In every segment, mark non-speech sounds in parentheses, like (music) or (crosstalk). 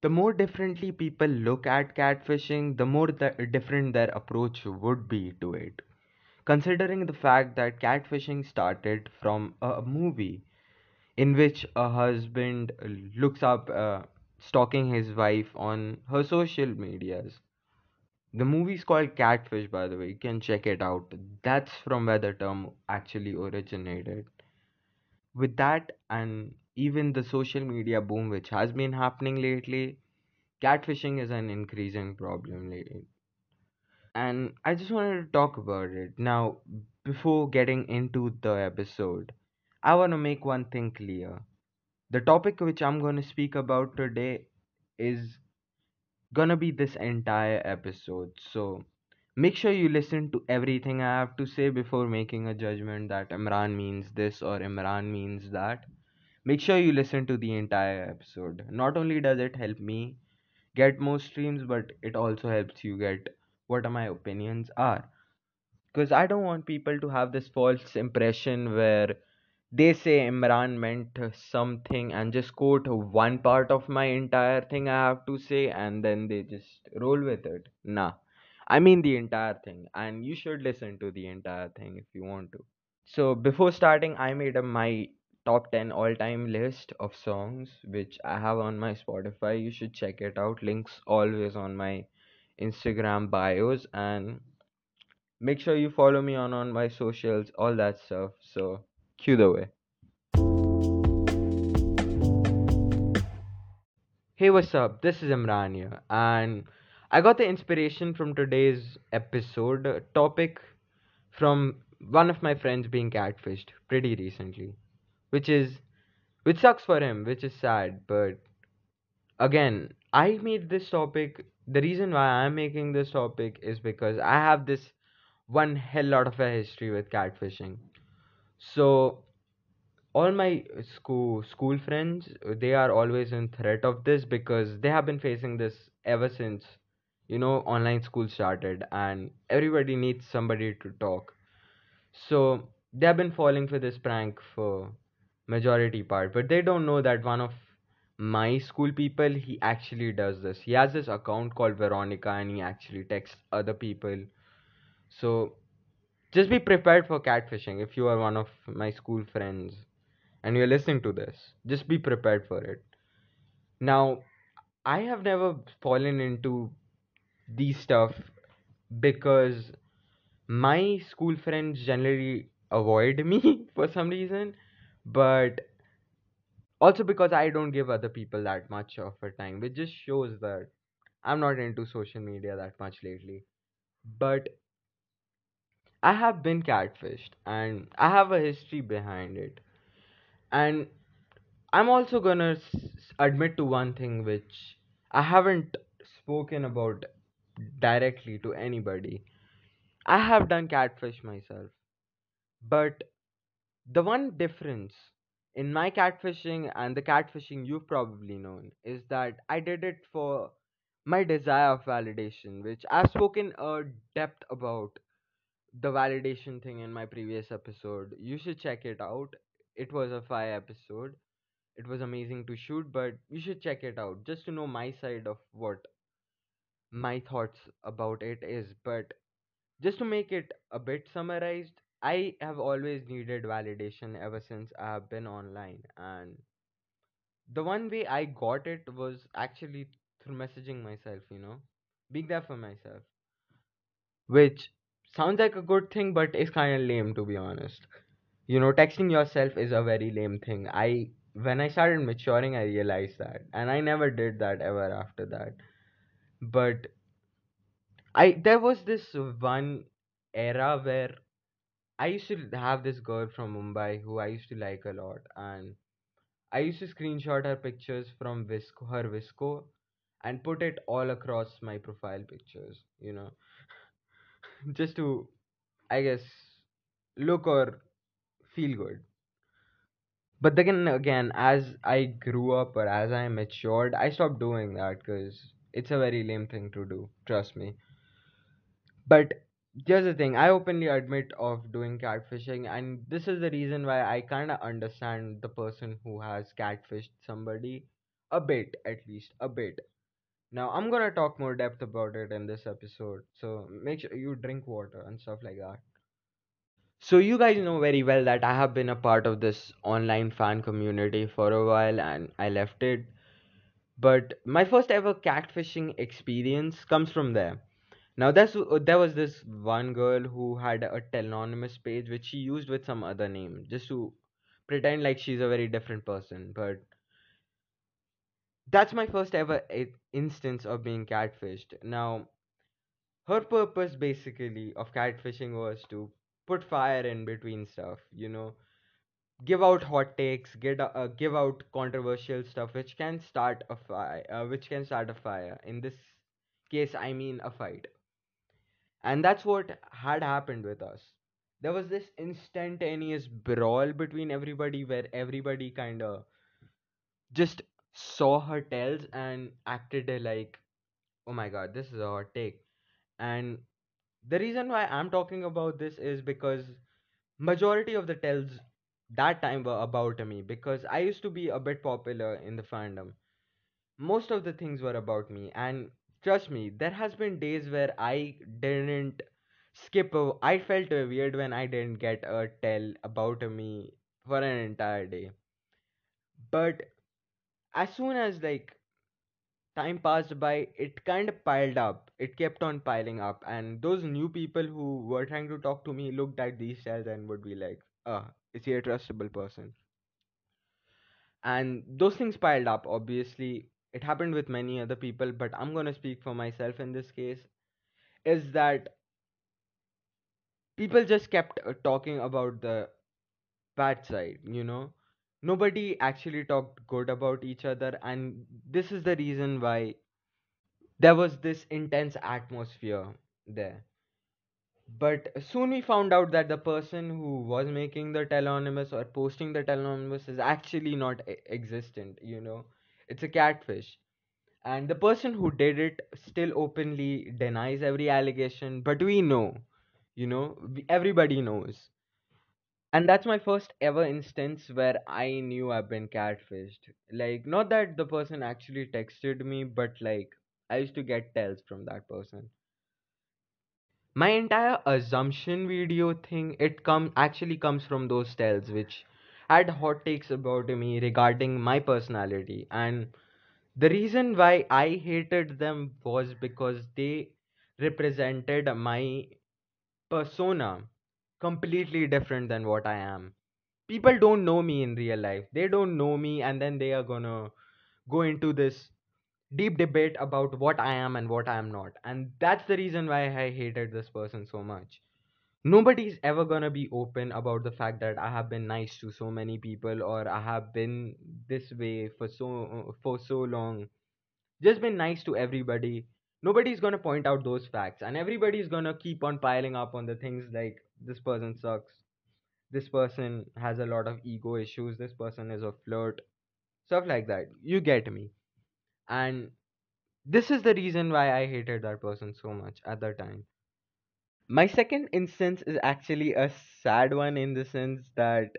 The more differently people look at catfishing, the more the different their approach would be to it. Considering the fact that catfishing started from a movie in which a husband looks up uh, stalking his wife on her social medias. The movie's called Catfish, by the way. You can check it out. That's from where the term actually originated. With that, and even the social media boom which has been happening lately, catfishing is an increasing problem lately. And I just wanted to talk about it. Now, before getting into the episode, I want to make one thing clear. The topic which I'm going to speak about today is gonna be this entire episode. So make sure you listen to everything I have to say before making a judgment that Imran means this or Imran means that. Make sure you listen to the entire episode. Not only does it help me get more streams, but it also helps you get what my opinions are. Because I don't want people to have this false impression where they say Imran meant something and just quote one part of my entire thing I have to say and then they just roll with it. Nah, I mean the entire thing, and you should listen to the entire thing if you want to. So before starting, I made a my top 10 all-time list of songs which I have on my Spotify. You should check it out. Links always on my Instagram bios and make sure you follow me on on my socials, all that stuff. So cue the way. Hey, what's up? This is Imran here, and I got the inspiration from today's episode topic from one of my friends being catfished pretty recently, which is which sucks for him, which is sad. But again, I made this topic. The reason why I'm making this topic is because I have this one hell lot of a history with catfishing. So all my school school friends they are always in threat of this because they have been facing this ever since you know online school started and everybody needs somebody to talk so they have been falling for this prank for majority part but they don't know that one of my school people he actually does this. He has this account called veronica and he actually texts other people. So just be prepared for catfishing if you are one of my school friends and you're listening to this, just be prepared for it. Now, I have never fallen into these stuff because my school friends generally avoid (laughs) me for some reason, but also because I don't give other people that much of a time, which just shows that I'm not into social media that much lately. But I have been catfished and I have a history behind it. And I'm also gonna s- admit to one thing which I haven't spoken about directly to anybody. I have done catfish myself, but the one difference in my catfishing and the catfishing you've probably known is that I did it for my desire of validation, which I've spoken a depth about the validation thing in my previous episode. You should check it out. It was a fire episode it was amazing to shoot but you should check it out just to know my side of what my thoughts about it is but just to make it a bit summarized i have always needed validation ever since i have been online and the one way i got it was actually through messaging myself you know being there for myself which sounds like a good thing but it's kind of lame to be honest. You know texting yourself is a very lame thing. I when i started maturing i realized that and i never did that ever after that. But i there was this one era where i used to have this girl from mumbai who i used to like a lot and i used to screenshot her pictures from VSCO her VSCO and put it all across my profile pictures you know (laughs) just to i guess look or feel good But then again, as I grew up or as I matured, I stopped doing that because it's a very lame thing to do. Trust me. But here's the thing: I openly admit of doing catfishing, and this is the reason why I kind of understand the person who has catfished somebody a bit, at least a bit. Now I'm gonna talk more depth about it in this episode, so make sure you drink water and stuff like that. So you guys know very well that I have been a part of this online fan community for a while and I left it. But my first ever catfishing experience comes from there. Now there's there was this one girl who had a telenonymous page which she used with some other name just to pretend like she's a very different person. But that's my first ever instance of being catfished. Now her purpose basically of catfishing was to put fire in between stuff, you know, give out hot takes, get uh, uh, give out controversial stuff which can start a fire, uh, which can start a fire. In this case, I mean a fight. And that's what had happened with us. There was this instantaneous brawl between everybody where everybody kind of just saw her tells and acted like, oh my god, this is a hot take. And the reason why I'm talking about this is because majority of the tells that time were about me because I used to be a bit popular in the fandom. Most of the things were about me and trust me, there has been days where I didn't skip a I felt uh, weird when I didn't get a tell about me for an entire day. But as soon as like time passed by, it kind of piled up. It kept on piling up, and those new people who were trying to talk to me looked at these cells and would be like, "Ah, is he a trustable person?" And those things piled up. Obviously, it happened with many other people, but I'm gonna speak for myself in this case. Is that people just kept uh, talking about the bad side, you know? Nobody actually talked good about each other, and this is the reason why there was this intense atmosphere there. But soon we found out that the person who was making the telenonymous or posting the telenonymous is actually not existent, you know. It's a catfish. And the person who did it still openly denies every allegation, but we know, you know, everybody knows. And that's my first ever instance where I knew I've been catfished. Like, not that the person actually texted me, but like, I used to get tells from that person. My entire assumption video thing, it come actually comes from those tells which had hot takes about me regarding my personality. And the reason why I hated them was because they represented my persona completely different than what I am. People don't know me in real life. They don't know me, and then they are gonna go into this deep debate about what I am and what I am not. And that's the reason why I hated this person so much. Nobody's ever gonna be open about the fact that I have been nice to so many people or I have been this way for so for so long. Just been nice to everybody. Nobody's gonna point out those facts, and everybody's gonna keep on piling up on the things like this person sucks, this person has a lot of ego issues, this person is a flirt, stuff like that. You get me. And this is the reason why I hated that person so much at that time. My second instance is actually a sad one in the sense that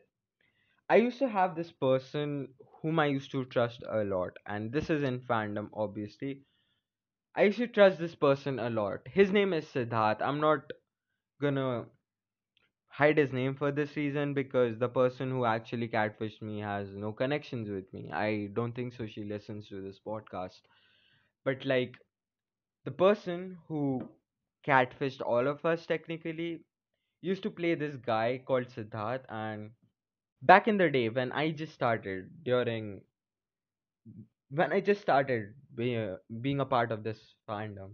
I used to have this person whom I used to trust a lot, and this is in fandom, obviously. I used to trust this person a lot. His name is Siddharth. I'm not gonna hide his name for this reason because the person who actually catfished me has no connections with me. I don't think so. She listens to this podcast. But like the person who catfished all of us technically used to play this guy called Siddharth and back in the day when I just started during when I just started being uh, being a part of this fandom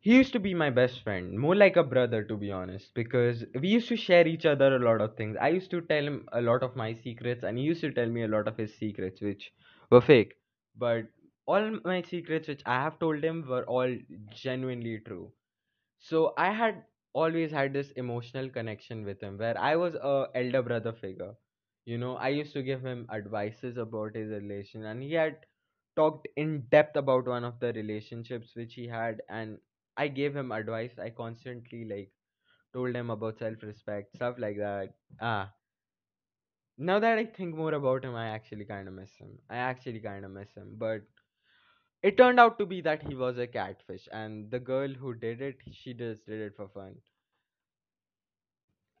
He used to be my best friend, more like a brother to be honest, because we used to share each other a lot of things. I used to tell him a lot of my secrets, and he used to tell me a lot of his secrets, which were fake. But all my secrets, which I have told him, were all genuinely true. So I had always had this emotional connection with him, where I was a elder brother figure. You know, I used to give him advices about his relation, and he had talked in depth about one of the relationships which he had, and I gave him advice. I constantly like told him about self-respect, stuff like that. Ah, now that I think more about him, I actually kind of miss him. I actually kind of miss him, but it turned out to be that he was a catfish and the girl who did it she just did it for fun.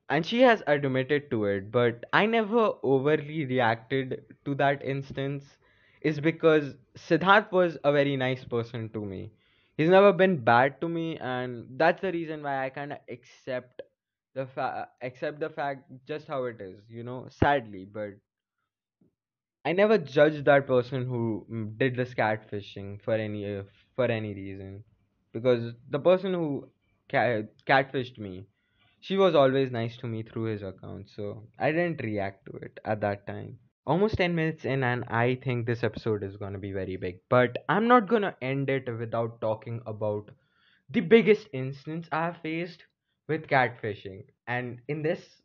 And she has admitted to it but i never overly reacted to that instance is because siddharth was a very nice person to me. He's never been bad to me and that's the reason why i kind of accept the fa- accept the fact just how it is you know sadly but i never judged that person who mm, did this catfishing for any uh, for any reason because the person who ca- catfished me she was always nice to me through his account, so I didn't react to it at that time. Almost 10 minutes in, and I think this episode is going to be very big. But I'm not going to end it without talking about the biggest instance I have faced with catfishing. And in this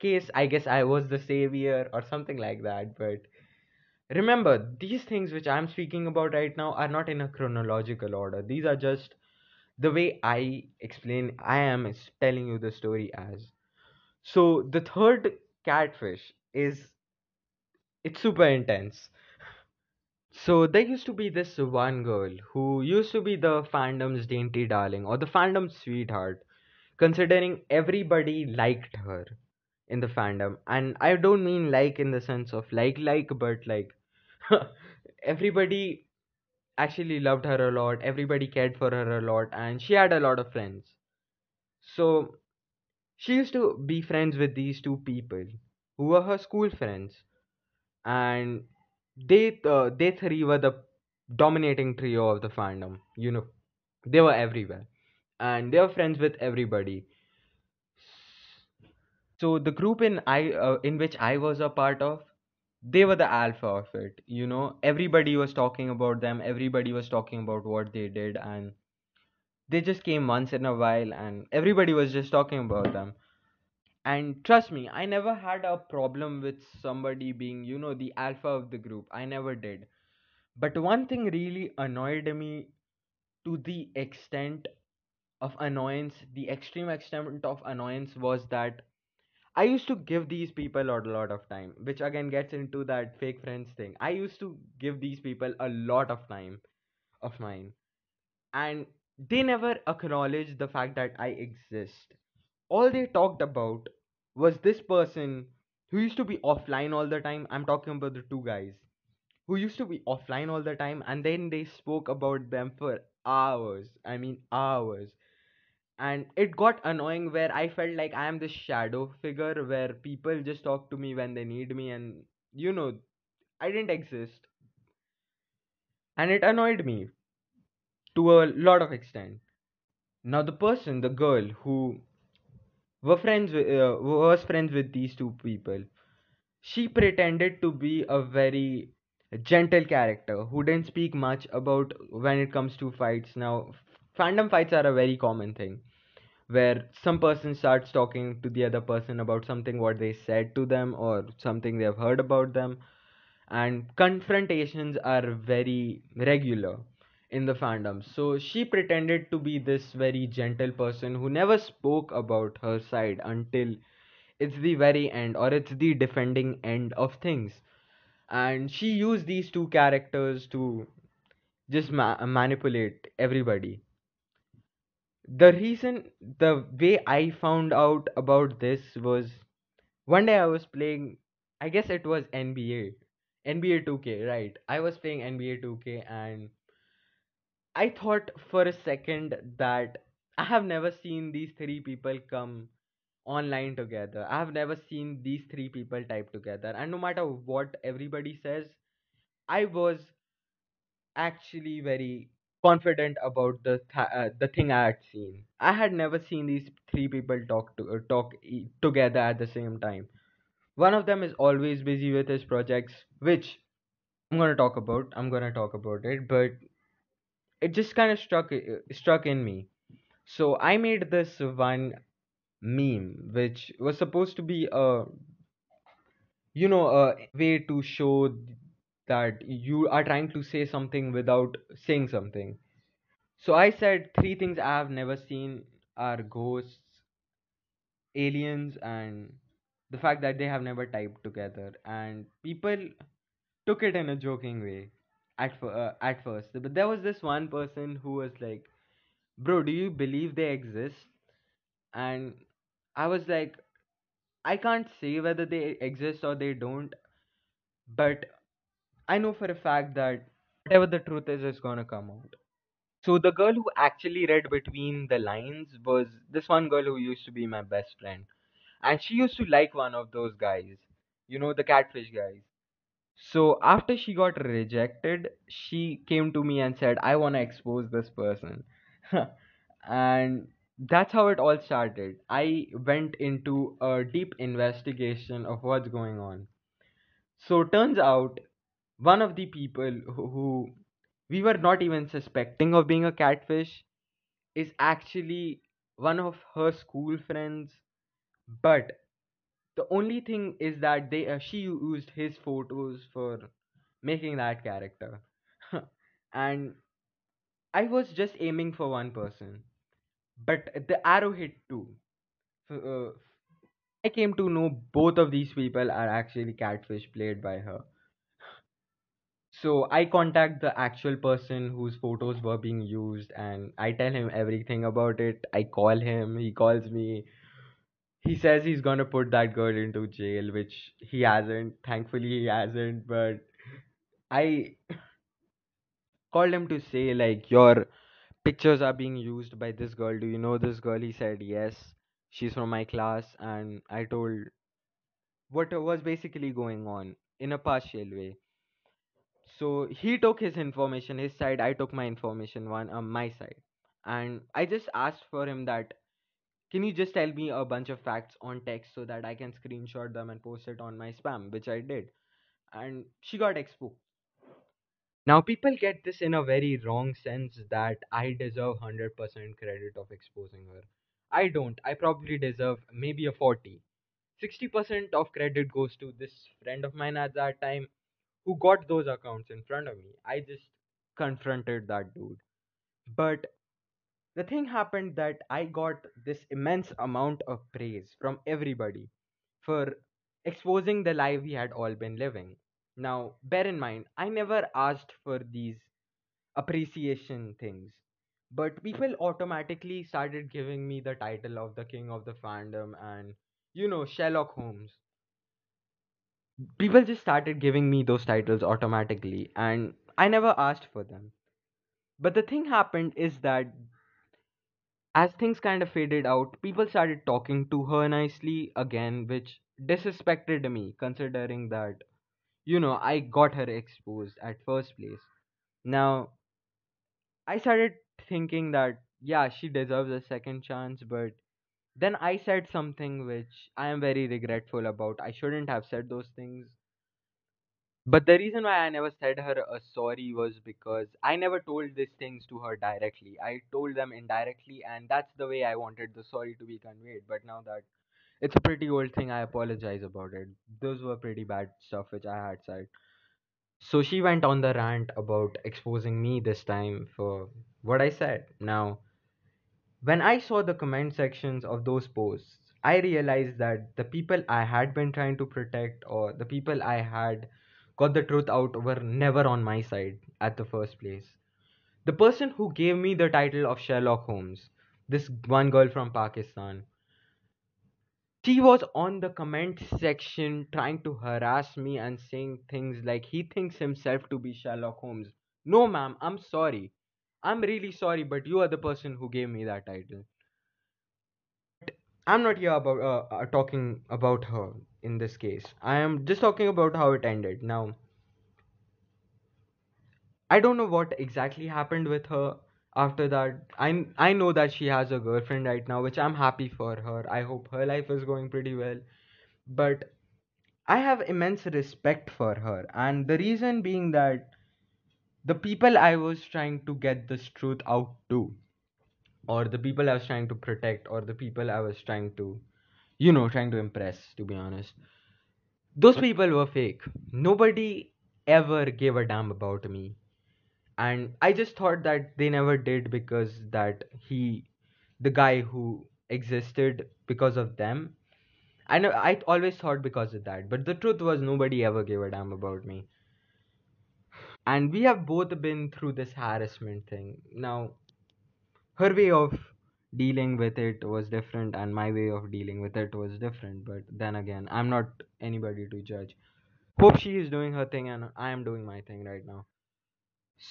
case, I guess I was the savior or something like that. But remember, these things which I'm speaking about right now are not in a chronological order, these are just the way I explain, I am telling you the story as. So the third catfish is it's super intense. So there used to be this one girl who used to be the fandom's dainty darling or the fandom's sweetheart, considering everybody liked her in the fandom. And I don't mean like in the sense of like like, but like (laughs) everybody actually loved her a lot. Everybody cared for her a lot, and she had a lot of friends. So she used to be friends with these two people who were her school friends, and they uh, they three were the dominating trio of the fandom. You know, they were everywhere, and they were friends with everybody. So the group in I uh, in which I was a part of, they were the alpha of it. You know, everybody was talking about them. Everybody was talking about what they did, and they just came once in a while, and everybody was just talking about them And trust me, I never had a problem with somebody being, you know, the alpha of the group. I never did. But one thing really annoyed me to the extent of annoyance, the extreme extent of annoyance was that I used to give these people a lot of time, which again gets into that fake friends thing. I used to give these people a lot of time of mine, and they never acknowledged the fact that I exist all they talked about was this person who used to be offline all the time. I'm talking about the two guys who used to be offline all the time, and then they spoke about them for hours. I mean, hours. And it got annoying where I felt like I am this shadow figure where people just talk to me when they need me, and you know, I didn't exist. And it annoyed me to a lot of extent. Now, the person, the girl who were friends with, uh, was friends with these two people. She pretended to be a very gentle character who didn't speak much about when it comes to fights. Now, fandom fights are a very common thing where some person starts talking to the other person about something what they said to them or something they have heard about them and confrontations are very regular in the fandom. So she pretended to be this very gentle person who never spoke about her side until it's the very end or it's the defending end of things. And she used these two characters to just ma- manipulate everybody. The reason, the way I found out about this was one day I was playing, I guess it was NBA. NBA 2K, right? I was playing NBA 2K and I thought for a second that I have never seen these three people come online together. I have never seen these three people type together. And no matter what everybody says, I was actually very confident about the th- uh, the thing I had seen. I had never seen these three people talk to uh, talk e- together at the same time. One of them is always busy with his projects, which I'm gonna talk about. I'm gonna talk about it, but it just kind of struck uh, struck in me. So I made this one meme, which was supposed to be a you know a way to show that you are trying to say something without saying something. So I said three things I have never seen are ghosts, aliens, and the fact that they have never typed together. And people took it in a joking way. at uh, at first. But there was this one person who was like, "Bro, do you believe they exist?" And I was like, I can't say whether they exist or they don't, but I know for a fact that whatever the truth is, is gonna come out. So the girl who actually read between the lines was this one girl who used to be my best friend, and she used to like one of those guys, you know, the catfish guys. So after she got rejected, she came to me and said, I want to expose this person. (laughs) and that's how it all started. I went into a deep investigation of what's going on. So turns out one of the people who, who we were not even suspecting of being a catfish is actually one of her school friends, but the only thing is that they uh, she used his photos for making that character. (laughs) And i was just aiming for one person. But the arrow hit two. Uh, i came to know both of these people are actually catfish played by her so i contact the actual person whose photos were being used and i tell him everything about it. I call him. He calls me. He says he's gonna put that girl into jail which he hasn't. Thankfully he hasn't but i (coughs) called him to say like your pictures are being used by this girl. Do you know this girl? He said yes. She's from my class. And i told what was basically going on in a partial way so he took his information his side i took my information one on my side and i just asked for him that can you just tell me a bunch of facts on text so that i can screenshot them and post it on my spam which i did and she got exposed Now, people get this in a very wrong sense that I deserve 100% credit of exposing her. I don't. I probably deserve maybe a 40. 60% of credit goes to this friend of mine at that time who got those accounts in front of me. I just confronted that dude. But the thing happened that I got this immense amount of praise from everybody for exposing the lie we had all been living. Now, bear in mind, I never asked for these appreciation things. But people automatically started giving me the title of the king of the fandom and, you know, Sherlock Holmes. People just started giving me those titles automatically, and I never asked for them. But the thing happened is that as things kind of faded out, people started talking to her nicely again, which disrespected me, considering that, you know, I got her exposed at first place. Now, I started thinking that yeah, she deserves a second chance, but then I said something which I am very regretful about. I shouldn't have said those things. But the reason why I never said her a sorry was because I never told these things to her directly. I told them indirectly, and that's the way I wanted the sorry to be conveyed. But now that it's a pretty old thing, I apologize about it. Those were pretty bad stuff which I had said. So she went on the rant about exposing me this time for what I said. Now, when I saw the comment sections of those posts, I realized that the people I had been trying to protect or the people I had got the truth out were never on my side at the first place. The person who gave me the title of Sherlock Holmes, this one girl from Pakistan, she was on the comment section trying to harass me and saying things like he thinks himself to be Sherlock Holmes. No, ma'am, I'm sorry. I'm really sorry, but you are the person who gave me that title. I'm not here about uh, uh, talking about her in this case. I am just talking about how it ended. Now, I don't know what exactly happened with her after that. I I know that she has a girlfriend right now, which I'm happy for her. I hope her life is going pretty well. But I have immense respect for her, and the reason being that the people I was trying to get this truth out to, or the people I was trying to protect, or the people I was trying to, you know, trying to impress, to be honest, those people were fake. Nobody ever gave a damn about me. And I just thought that they never did because that he, the guy who existed because of them, I know I always thought because of that, but the truth was nobody ever gave a damn about me. And we have both been through this harassment thing. Now her way of dealing with it was different and my way of dealing with it was different. But then again i'm not anybody to judge. Hope she is doing her thing and i am doing my thing right now.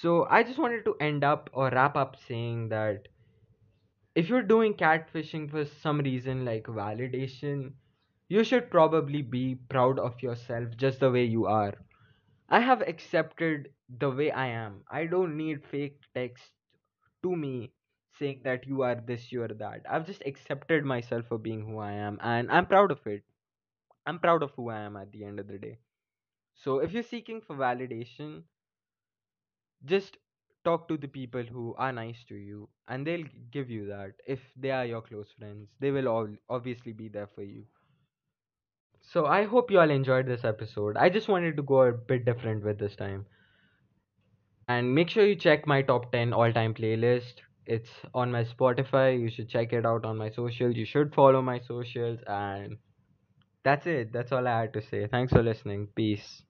So i just wanted to end up or wrap up saying that if you're doing catfishing for some reason like validation you should probably be proud of yourself just the way you are. I have accepted the way I am. I don't need fake text to me saying that you are this, you are that. I've just accepted myself for being who I am and I'm proud of it. I'm proud of who I am at the end of the day. So if you're seeking for validation, just talk to the people who are nice to you and they'll give you that. If they are your close friends, they will all obviously be there for you. So I hope you all enjoyed this episode. I just wanted to go a bit different with this time. And make sure you check my top 10 all time playlist. It's on my Spotify. You should check it out on my socials. You should follow my socials. And that's it. That's all I had to say. Thanks for listening. Peace.